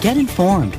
Get informed,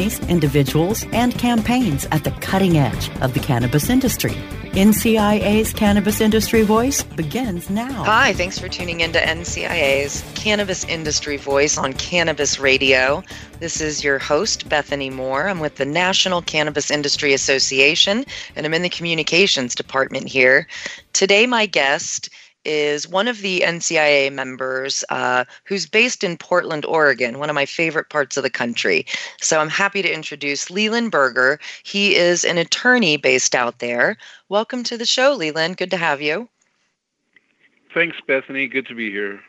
companies, individuals, and campaigns at the cutting edge of the cannabis industry. NCIA's Cannabis Industry Voice begins now. Hi, thanks for tuning in to NCIA's Cannabis Industry Voice on Cannabis Radio. This is your host, Bethany Moore. I'm with the National Cannabis Industry Association, and I'm in the communications department here. Today, my guest is one of the NCIA members uh, who's based in Portland, Oregon, one of my favorite parts of the country. So I'm happy to introduce Leland Berger. He is an attorney based out there. Welcome to the show, Leland. Good to have you. Thanks, Bethany. Good to be here.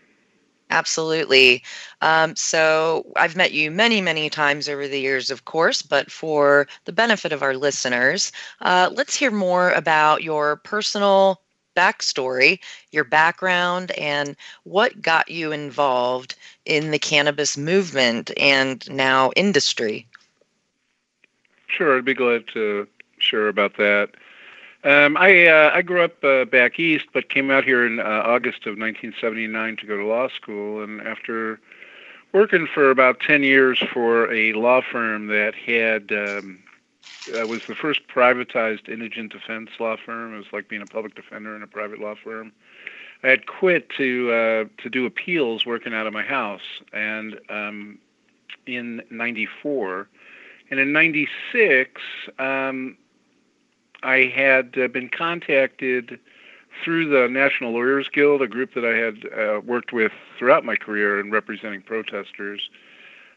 Absolutely. Um, so I've met you many, many times over the years, of course, but for the benefit of our listeners, uh, let's hear more about your personal backstory, your background, and what got you involved in the cannabis movement and now industry. Sure, I'd be glad to share about that. Um, I uh, I grew up uh, back east, but came out here in uh, August of 1979 to go to law school, and after working for about 10 years for a law firm that had um, uh, was the first privatized indigent defense law firm. It was like being a public defender in a private law firm. I had quit to uh, to do appeals working out of my house, and um, in '94, and in '96, um, I had uh, been contacted through the National Lawyers Guild, a group that I had uh, worked with throughout my career in representing protesters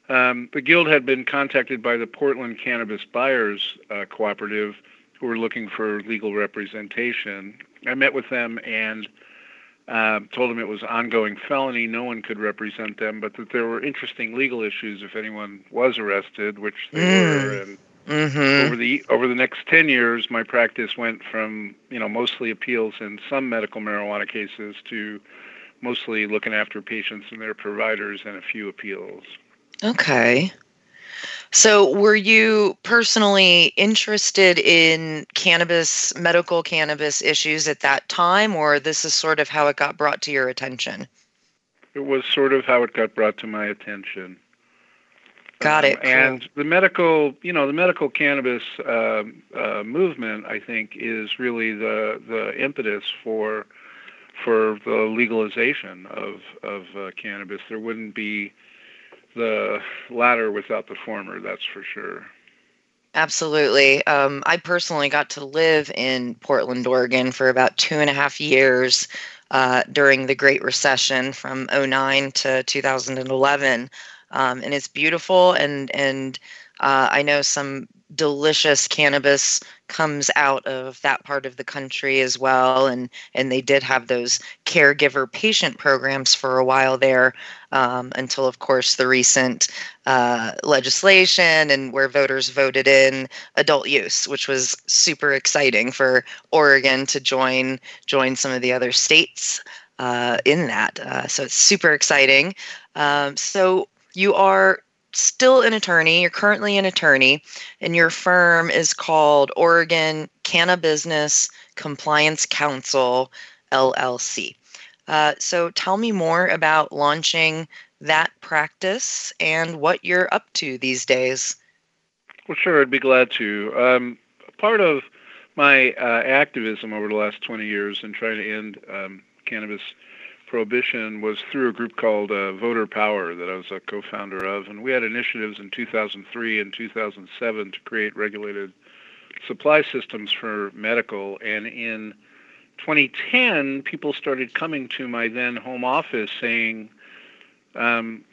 um, the guild had been contacted by the Portland Cannabis Buyers uh, Cooperative, who were looking for legal representation. I met with them and uh, told them it was ongoing felony. No one could represent them, but that there were interesting legal issues if anyone was arrested, which they mm. were. And mm-hmm. over the over the next ten years, my practice went from you know mostly appeals in some medical marijuana cases to mostly looking after patients and their providers and a few appeals. Okay. So, were you personally interested in cannabis, medical cannabis issues at that time, or this is sort of how it got brought to your attention? It was sort of how it got brought to my attention. Got it. Um, and the medical, you know, the medical cannabis uh, uh, movement, I think, is really the the impetus for for the legalization of of uh, cannabis. There wouldn't be the latter without the former, that's for sure. Absolutely. Um, I personally got to live in Portland, Oregon for about two and a half years uh, during the Great Recession from 09 to 2011. Um, and it's beautiful and and uh, I know some delicious cannabis comes out of that part of the country as well. And and they did have those caregiver patient programs for a while there um, until of course the recent uh, legislation and where voters voted in adult use which was super exciting for oregon to join join some of the other states uh, in that. Uh, so it's super exciting. Um, so you are still an attorney. You're currently an attorney, and your firm is called Oregon Canna Business Compliance Council LLC. Uh, so tell me more about launching that practice and what you're up to these days. Well, sure, I'd be glad to. Um, part of my uh, activism over the last 20 years in trying to end um, cannabis prohibition was through a group called uh, Voter Power that I was a co-founder of, and we had initiatives in 2003 and 2007 to create regulated supply systems for medical. And in 2010, people started coming to my then home office saying, um,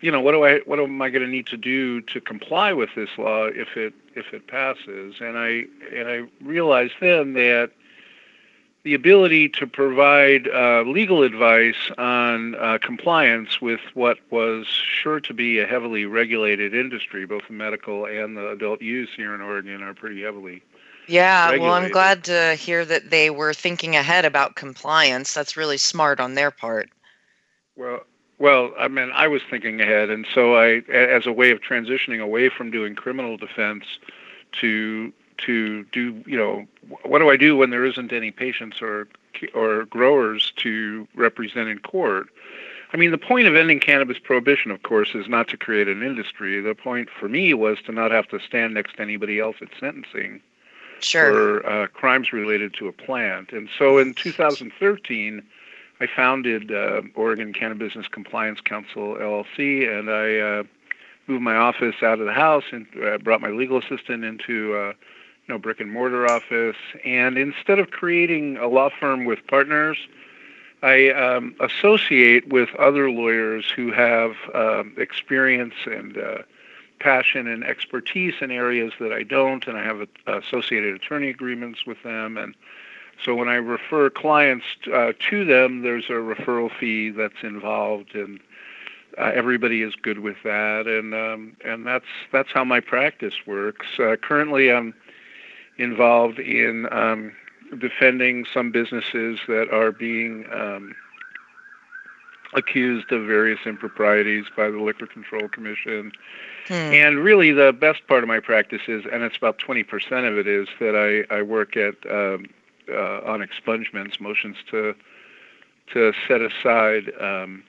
you know, what do I, what am I going to need to do to comply with this law if it if it passes? And I and I realized then that the ability to provide uh, legal advice on uh, compliance with what was sure to be a heavily regulated industry. Both the medical and the adult use here in Oregon are pretty heavily. Yeah, regulated. well, I'm glad to hear that they were thinking ahead about compliance. That's really smart on their part. Well, well, I mean, I was thinking ahead, and so I, as a way of transitioning away from doing criminal defense to to do, you know, what do I do when there isn't any patients or or growers to represent in court? I mean, the point of ending cannabis prohibition, of course, is not to create an industry. The point for me was to not have to stand next to anybody else at sentencing Sure. for uh, crimes related to a plant. And so in 2013, I founded uh, Oregon Cannabis Compliance Council LLC, and I uh, moved my office out of the house and uh, brought my legal assistant into uh, know brick and mortar office. And instead of creating a law firm with partners, I um, associate with other lawyers who have um, experience and uh, passion and expertise in areas that I don't, and I have uh, associated attorney agreements with them. And so when I refer clients uh, to them, there's a referral fee that's involved, and uh, everybody is good with that. And um, and that's that's how my practice works. Uh, currently, I'm involved in um, defending some businesses that are being um, accused of various improprieties by the Liquor Control Commission. Hmm. And really, the best part of my practice is, and it's about 20% of it, is that I, I work at um, uh, on expungements, motions to to set aside um,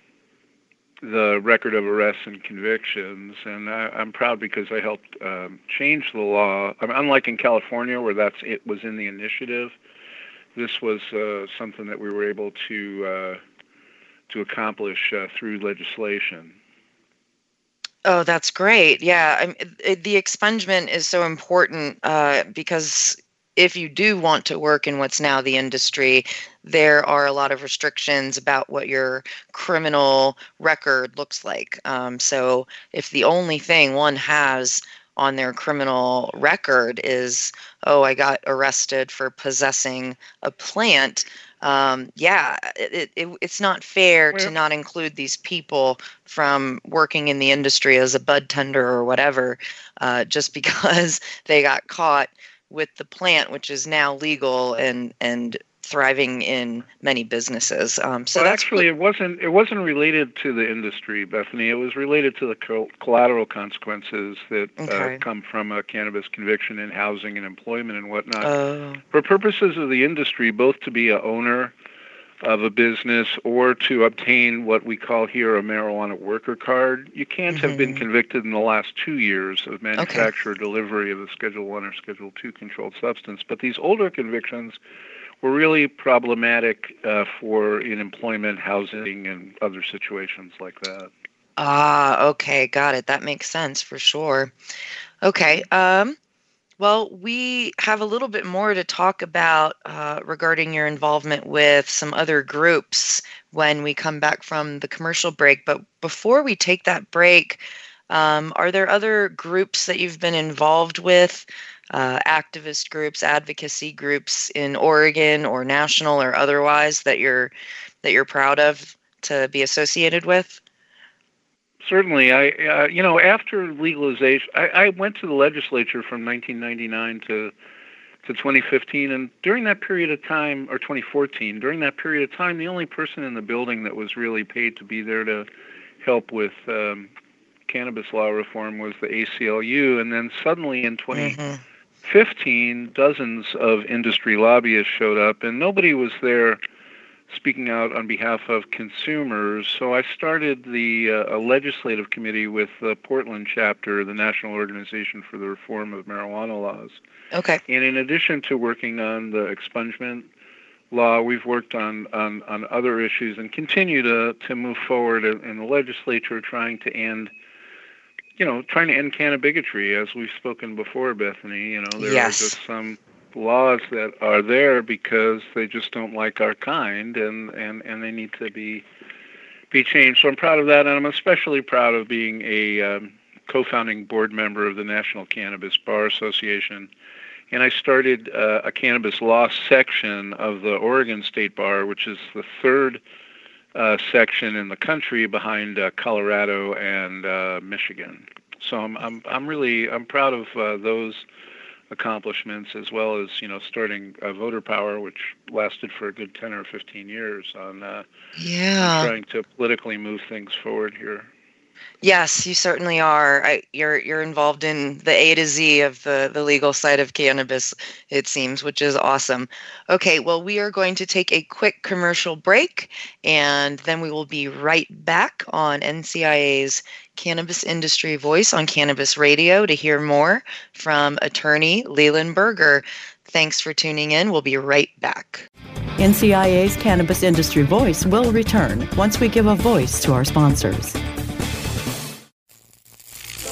the record of arrests and convictions. And I, I'm proud because I helped um, change the law. I mean, unlike in California, where that's it was in the initiative, this was uh, something that we were able to uh, to accomplish uh, through legislation. Oh, that's great. Yeah, I mean, the expungement is so important uh, because if you do want to work in what's now the industry, there are a lot of restrictions about what your criminal record looks like. Um, so if the only thing one has on their criminal record is, oh, I got arrested for possessing a plant, um, yeah, it, it, it's not fair to not include these people from working in the industry as a bud tender or whatever, uh, just because they got caught with the plant, which is now legal and and thriving in many businesses. Um, so well, that's actually, it wasn't. It wasn't related to the industry, Bethany. It was related to the collateral consequences that Okay. uh, come from a cannabis conviction in housing and employment and whatnot. Oh, For purposes of the industry, both to be a owner of a business or to obtain what we call here a marijuana worker card, you can't have been Mhm. convicted in the last two years of manufacture or delivery of a Schedule One or Schedule Two controlled substance. But these older convictions were really problematic uh, for in employment, housing, and other situations like that. ah, okay, got it. That makes sense for sure. Okay. Um, well, we have a little bit more to talk about uh, regarding your involvement with some other groups when we come back from the commercial break. But before we take that break, um, are there other groups that you've been involved with, uh, activist groups, advocacy groups in Oregon or national or otherwise that you're that you're proud of to be associated with? Certainly, I uh, you know after legalization, I, I went to the legislature from 1999 to to 2015, and during that period of time, or 2014, during that period of time, the only person in the building that was really paid to be there to help with um, cannabis law reform was the ACLU, and then suddenly in 20. Mhm. 15 dozens of industry lobbyists showed up and nobody was there speaking out on behalf of consumers so i started the uh, a legislative committee with the portland chapter the national organization for the reform of marijuana laws Okay. and in addition to working on the expungement law we've worked on on, on other issues and continue to to move forward in, in the legislature trying to end you know, trying to end canna bigotry, as we've spoken before, Bethany. You know, there Yes. are just some laws that are there because they just don't like our kind, and and and they need to be be changed. So I'm proud of that, and I'm especially proud of being a um, co-founding board member of the National Cannabis Bar Association. and I started uh, a cannabis law section of the Oregon State Bar, which is the third uh, section in the country behind uh, Colorado and uh, Michigan. So I'm I'm I'm really I'm proud of uh, those accomplishments as well as you know starting uh, voter power, which lasted for a good ten or fifteen years on, uh, yeah. on trying to politically move things forward here. Yes, you certainly are. I, you're you're involved in the A to Z of the the legal side of cannabis, it seems, which is awesome. Okay, well, we are going to take a quick commercial break, and then we will be right back on NCIA's Cannabis Industry Voice on Cannabis Radio to hear more from attorney Leland Berger. Thanks for tuning in. We'll be right back. NCIA's Cannabis Industry Voice will return once we give a voice to our sponsors.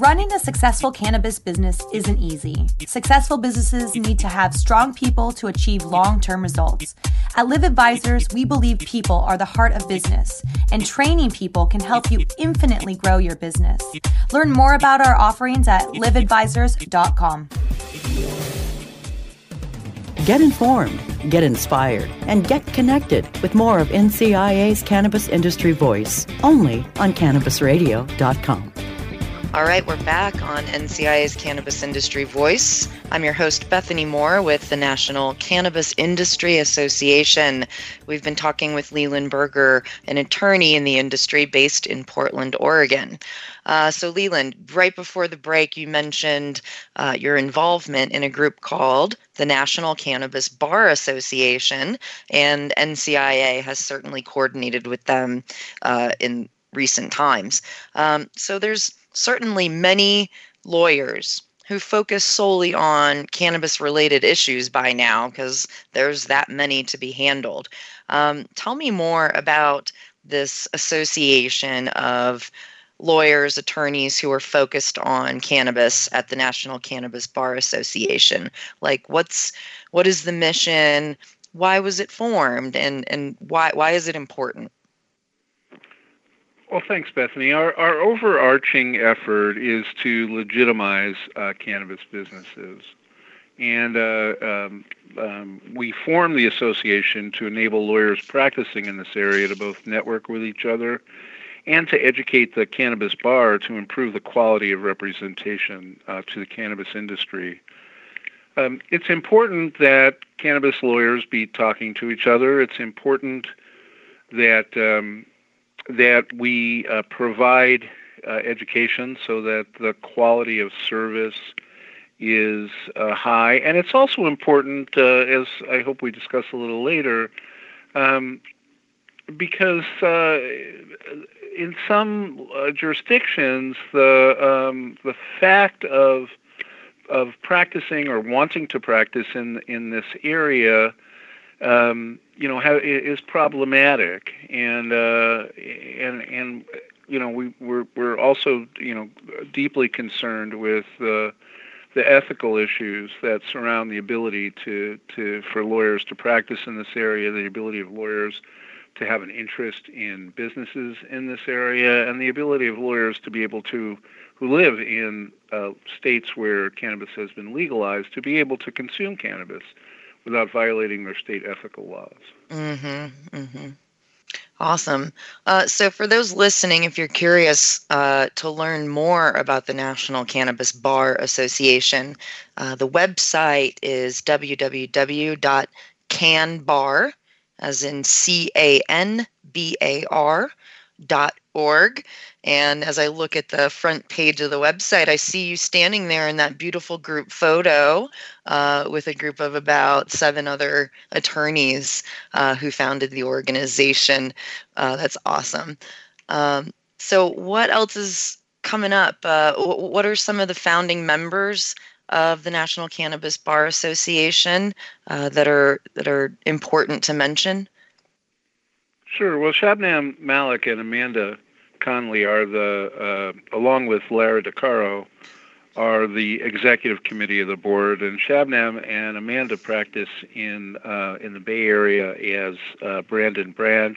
Running a successful cannabis business isn't easy. Successful businesses need to have strong people to achieve long term results. At Live Advisors, we believe people are the heart of business, and training people can help you infinitely grow your business. Learn more about our offerings at liveadvisors.com. Get informed, get inspired, and get connected with more of NCIA's Cannabis Industry Voice only on CannabisRadio.com. All right, we're back on NCIA's Cannabis Industry Voice. I'm your host, Bethany Moore, with the National Cannabis Industry Association. We've been talking with Leland Berger, an attorney in the industry based in Portland, Oregon. Uh, so, Leland, right before the break, you mentioned uh, your involvement in a group called the National Cannabis Bar Association, and NCIA has certainly coordinated with them uh, in recent times. Um, so, there's certainly many lawyers who focus solely on cannabis related issues by now because there's that many to be handled. Um, tell me more about this association of lawyers, attorneys who are focused on cannabis at the National Cannabis Bar Association. Like what's what is the mission? Why was it formed and, and why why is it important? Well, thanks, Bethany. Our, our overarching effort is to legitimize uh, cannabis businesses. And uh, um, um, we formed the association to enable lawyers practicing in this area to both network with each other and to educate the cannabis bar to improve the quality of representation uh, to the cannabis industry. Um, it's important that cannabis lawyers be talking to each other. It's important that um, that we uh, provide uh, education so that the quality of service is uh, high. And it's also important, uh, as I hope we discuss a little later, um, because uh, in some uh, jurisdictions, the um, the fact of of practicing or wanting to practice in in this area um, you know, ha- is problematic, and uh, and and you know, we we're we're also you know deeply concerned with the the ethical issues that surround the ability to, to for lawyers to practice in this area, the ability of lawyers to have an interest in businesses in this area, and the ability of lawyers to be able to who live in uh, states where cannabis has been legalized to be able to consume cannabis without violating their state ethical laws. Mm-hmm. Mm-hmm. Awesome. Uh, so, for those listening, if you're curious uh, to learn more about the National Cannabis Bar Association, uh, the website is www.canbar, as in C A N B A R, dot org. And as I look at the front page of the website, I see you standing there in that beautiful group photo uh, with a group of about seven other attorneys uh, who founded the organization. Uh, that's awesome. Um, so, what else is coming up? Uh, what are some of the founding members of the National Cannabis Bar Association uh, that are that are important to mention? Sure. Well, Shabnam Malek and Amanda Conley are the, uh, along with Lara DeCaro, are the executive committee of the board, and Shabnam and Amanda practice in uh, in the Bay Area as uh, Brand & Branch.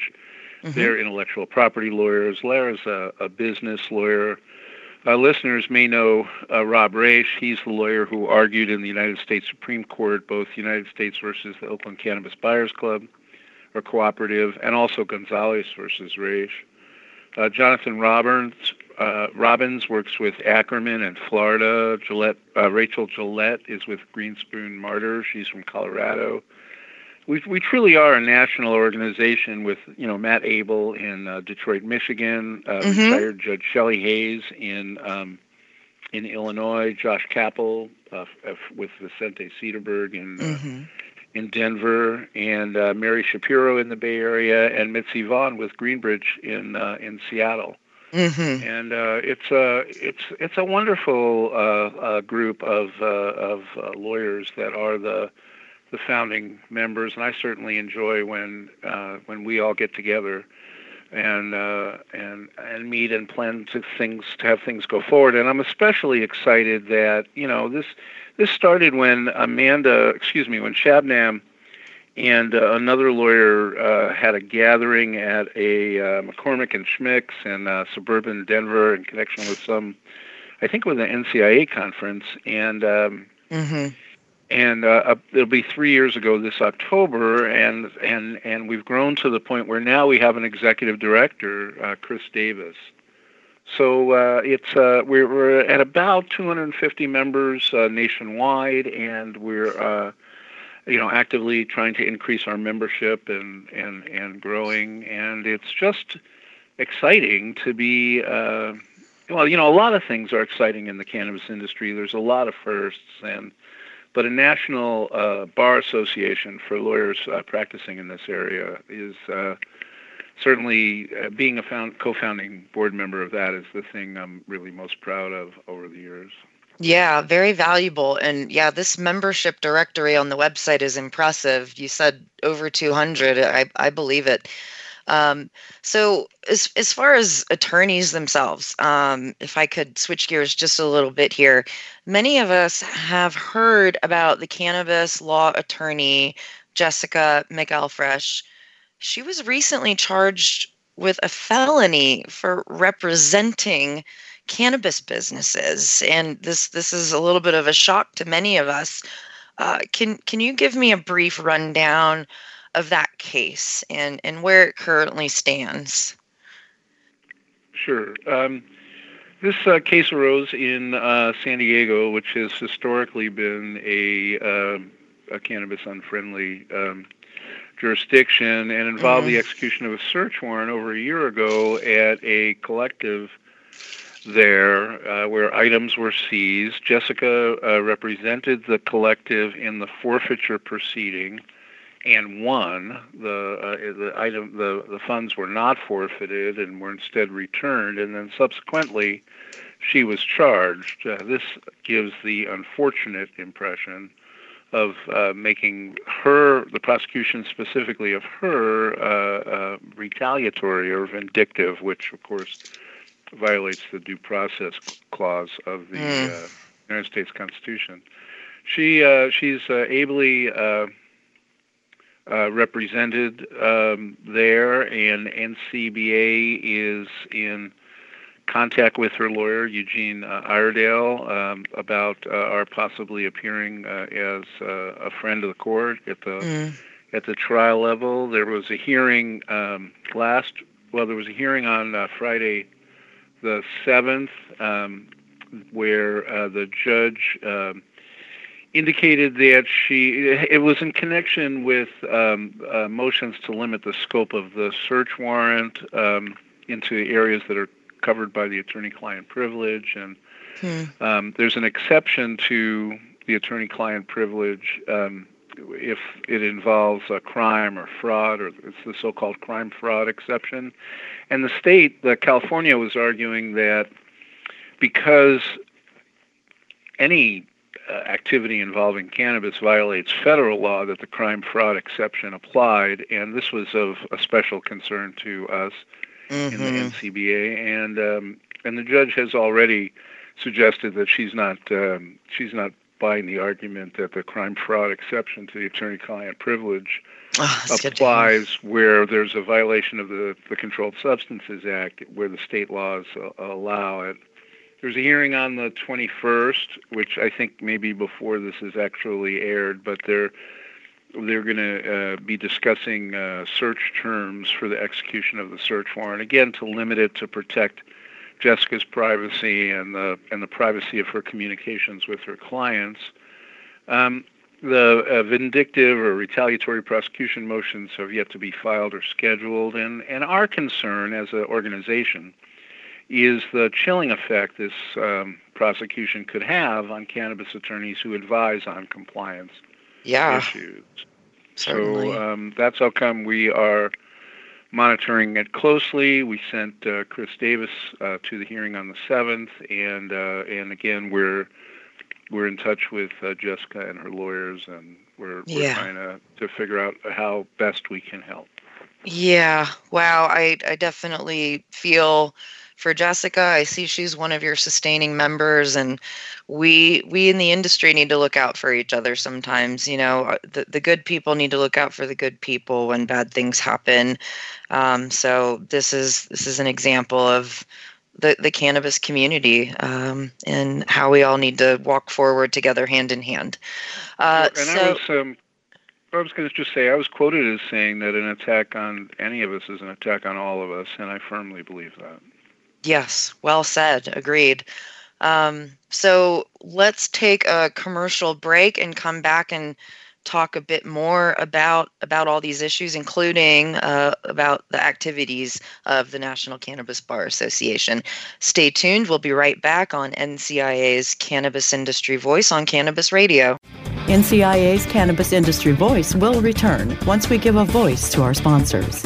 Mm-hmm. They're intellectual property lawyers. Lara's a, a business lawyer. Uh, listeners may know uh, Rob Raich. He's the lawyer who argued in the United States Supreme Court both United States versus the Oakland Cannabis Buyers Club or Cooperative, and also Gonzales versus Raich. Uh, Jonathan Robbins uh, Robbins works with Akerman in Florida. Gillette, uh, Rachel Gillette is with Greenspoon Marder. She's from Colorado. We we truly are a national organization with you know Matt Abel in uh, Detroit, Michigan, uh, mm-hmm. retired Judge Shelley Hayes in um, in Illinois, Josh Kappel uh, with Vicente Sederberg in mm-hmm in Denver, and uh, Mary Shapiro in the Bay Area, and Mitzi Vaughn with Greenbridge in uh, in Seattle. Mm-hmm. And uh, it's a it's it's a wonderful uh, uh, group of uh, of lawyers that are the the founding members, and I certainly enjoy when when we all get together and uh, and and meet and plan to things to have things go forward. And I'm especially excited that you know this this started when Amanda, excuse me, when Shabnam and uh, another lawyer uh, had a gathering at a uh, McCormick and Schmick's in uh, suburban Denver in connection with some, I think, with an NCIA conference, and um, mm-hmm. and uh, it'll be three years ago this October, and and and we've grown to the point where now we have an executive director, uh, Chris Davis, so uh, it's uh, we're, we're at about 250 members uh, nationwide, and we're uh, you know actively trying to increase our membership and and and growing. And it's just exciting to be. Uh, well, you know, a lot of things are exciting in the cannabis industry. There's a lot of firsts, and but a national uh, bar association for lawyers practicing in this area is certainly uh, being a found, co-founding board member of that is the thing I'm really most proud of over the years. Yeah, very valuable. And yeah, this membership directory on the website is impressive. You said over 200. I, I believe it. Um, so, as, as far as attorneys themselves, um, if I could switch gears just a little bit here, many of us have heard about the cannabis law attorney, Jessica McElfresh she was recently charged with a felony for representing cannabis businesses and this this is a little bit of a shock to many of us. Uh, can can you give me a brief rundown of that case and and where it currently stands? Sure. Um, this uh, case arose in uh, San Diego, which has historically been a, uh, a cannabis unfriendly um, jurisdiction and involved mm-hmm. the execution of a search warrant over a year ago at a collective there uh, where items were seized. Jessica uh, represented the collective in the forfeiture proceeding and won. The uh, the item the the funds were not forfeited and were instead returned, and then subsequently she was charged. Uh, this gives the unfortunate impression of uh, making her, the prosecution specifically of her, uh, uh, retaliatory or vindictive, which of course violates the due process clause of the mm. United States Constitution. She uh, she's uh, ably uh, uh represented um, there, and NCBA is in contact with her lawyer Eugene uh, Iredale um, about uh, our possibly appearing as a friend of the court at the mm. at the trial level. There was a hearing um, last. Well, there was a hearing on Friday, the seventh, um, where the judge. Um, indicated that she it was in connection with um, uh, motions to limit the scope of the search warrant um, into areas that are covered by the attorney-client privilege, and hmm. um, there's an exception to the attorney-client privilege um, if it involves a crime or fraud, or it's the so-called crime fraud exception. And the state, the California, was arguing that because any uh, activity involving cannabis violates federal law that the crime fraud exception applied, and this was of a special concern to us mm-hmm. in the mm-hmm. NCBA, and um, and the judge has already suggested that she's not um, she's not buying the argument that the crime fraud exception to the attorney-client privilege oh, applies where there's a violation of the the Controlled Substances Act, where the state laws allow it. There's a hearing on the 21st, which I think maybe before this is actually aired, but they're they're going to uh, be discussing uh, search terms for the execution of the search warrant. Again, to limit it to protect Jessica's privacy and the and the privacy of her communications with her clients. Um, the uh, vindictive or retaliatory prosecution motions have yet to be filed or scheduled, and, and our concern as an organization is the chilling effect this um, prosecution could have on cannabis attorneys who advise on compliance yeah, issues. Certainly. So um, that's how come we are monitoring it closely. We sent uh, Chris Davis uh, to the hearing on the seventh, and uh, and again we're we're in touch with uh, Jessica and her lawyers, and we're, we're yeah. trying to, to figure out how best we can help. Yeah. Wow. I I definitely feel for Jessica. I see she's one of your sustaining members, and we we in the industry need to look out for each other sometimes. You know, uh, the the good people need to look out for the good people when bad things happen. Um, so this is this is an example of the, the cannabis community um, and how we all need to walk forward together hand in hand. Uh, and so, I was, um, I was going to just say, I was quoted as saying that an attack on any of us is an attack on all of us, and I firmly believe that. Yes, well said. Agreed. Um, so let's take a commercial break and come back and talk a bit more about about all these issues, including uh, about the activities of the National Cannabis Bar Association. Stay tuned. We'll be right back on NCIA's Cannabis Industry Voice on Cannabis Radio. NCIA's Cannabis Industry Voice will return once we give a voice to our sponsors.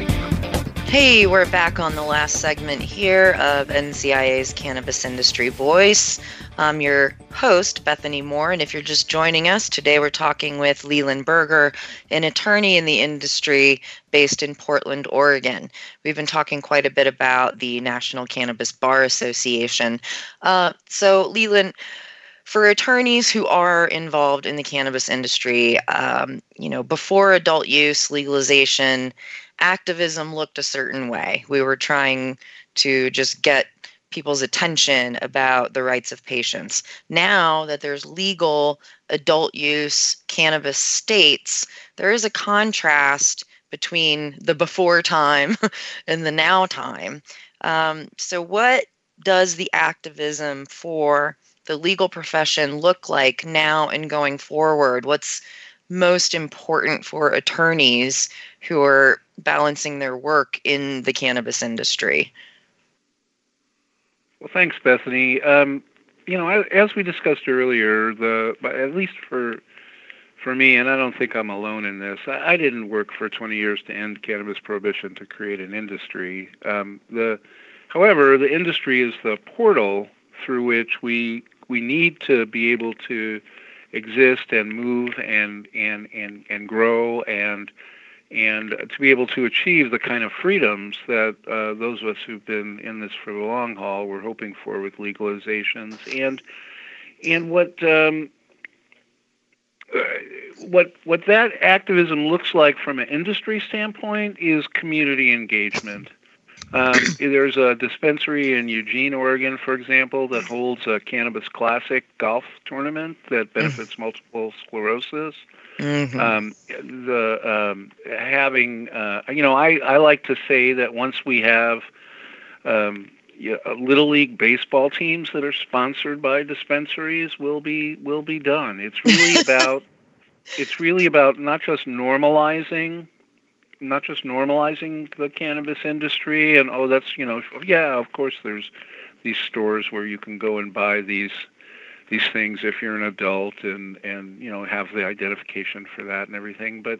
Hey, we're back on the last segment here of NCIA's Cannabis Industry Voice. I'm your host, Bethany Moore, and if you're just joining us, today we're talking with Leland Berger, an attorney in the industry based in Portland, Oregon. We've been talking quite a bit about the National Cannabis Bar Association. Uh, so, Leland, for attorneys who are involved in the cannabis industry, um, you know, before adult use legalization, activism looked a certain way. We were trying to just get people's attention about the rights of patients. Now that there's legal adult use cannabis states, there is a contrast between the before time and the now time. Um, so, what does the activism for the legal profession look like now and going forward? What's most important for attorneys who are balancing their work in the cannabis industry? Well, thanks, Bethany. Um, you know, as we discussed earlier, the at least for for me, and I don't think I'm alone in this. I, I didn't work for 20 years to end cannabis prohibition to create an industry. Um, the, however, the industry is the portal through which we we need to be able to exist and move and and and and grow and and to be able to achieve the kind of freedoms that uh, those of us who've been in this for the long haul were hoping for with legalizations and and what um, uh, what what that activism looks like from an industry standpoint is community engagement. Um, there's a dispensary in Eugene, Oregon, for example, that holds a cannabis classic golf tournament that benefits multiple sclerosis. Mm-hmm. Um, the um, having, uh, you know, I, I like to say that once we have um, little league baseball teams that are sponsored by dispensaries, will be will be done. It's really about it's really about not just normalizing not just normalizing the cannabis industry and oh that's you know yeah of course there's these stores where you can go and buy these these things if you're an adult and and you know have the identification for that and everything but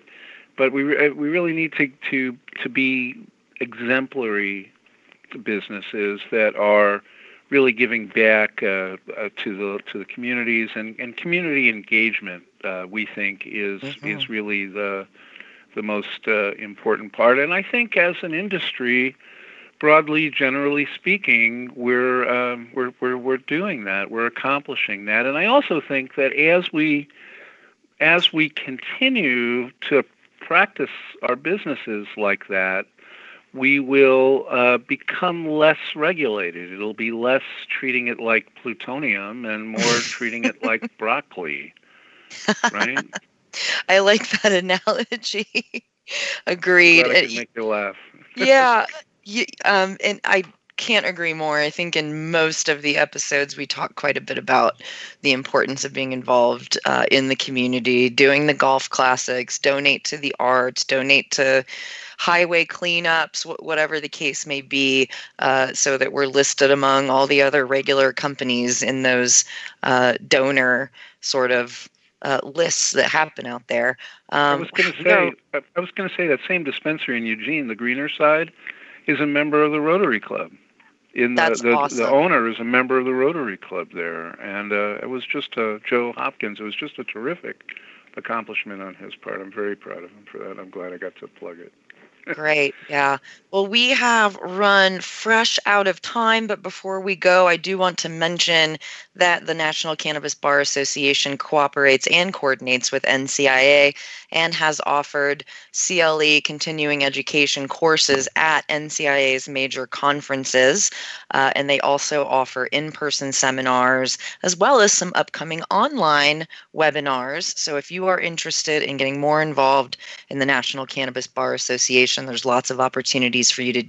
but we re- we really need to to to be exemplary businesses that are really giving back uh, uh, to the to the communities and, and community engagement uh, we think is mm-hmm. is really the the most uh, important part. And I think as an industry, broadly, generally speaking, we're, um, we're, we're, we're doing that. We're accomplishing that. And I also think that as we, as we continue to practice our businesses like that, we will uh, become less regulated. It'll be less treating it like plutonium and more treating it like broccoli, right? I like that analogy. Agreed. I make you laugh. yeah, you, um, and I can't agree more. I think in most of the episodes we talk quite a bit about the importance of being involved uh, in the community, doing the golf classics, donate to the arts, donate to highway cleanups, whatever the case may be, uh, so that we're listed among all the other regular companies in those uh, donor sort of uh, lists that happen out there. Um, I was going to say, I was going to say that same dispensary in Eugene, the greener side, is a member of the Rotary Club. In the, That's the, awesome. the owner is a member of the Rotary Club there, and uh, it was just a, Joe Hopkins. It was just a terrific accomplishment on his part. I'm very proud of him for that. I'm glad I got to plug it. Great. Yeah. Well, we have run fresh out of time, but before we go, I do want to mention that the National Cannabis Bar Association cooperates and coordinates with NCIA and has offered CLE continuing education courses at NCIA's major conferences. Uh, and they also offer in person seminars as well as some upcoming online webinars. So if you are interested in getting more involved in the National Cannabis Bar Association, There's lots of opportunities for you to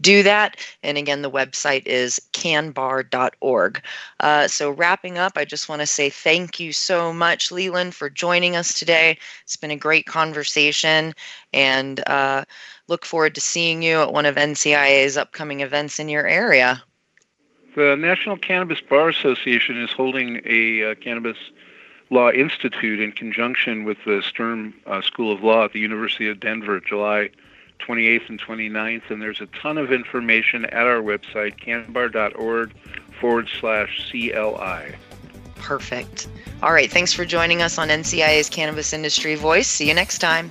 do that. And again, the website is canbar.org. Uh, so, wrapping up, I just want to say thank you so much, Leland, for joining us today. It's been a great conversation and uh, look forward to seeing you at one of NCIA's upcoming events in your area. The National Cannabis Bar Association is holding a uh, cannabis law institute in conjunction with the Sturm uh, School of Law at the University of Denver, July 28th and 29th. And there's a ton of information at our website, canbar.org forward slash CLI. Perfect. All right. Thanks for joining us on NCIA's Cannabis Industry Voice. See you next time.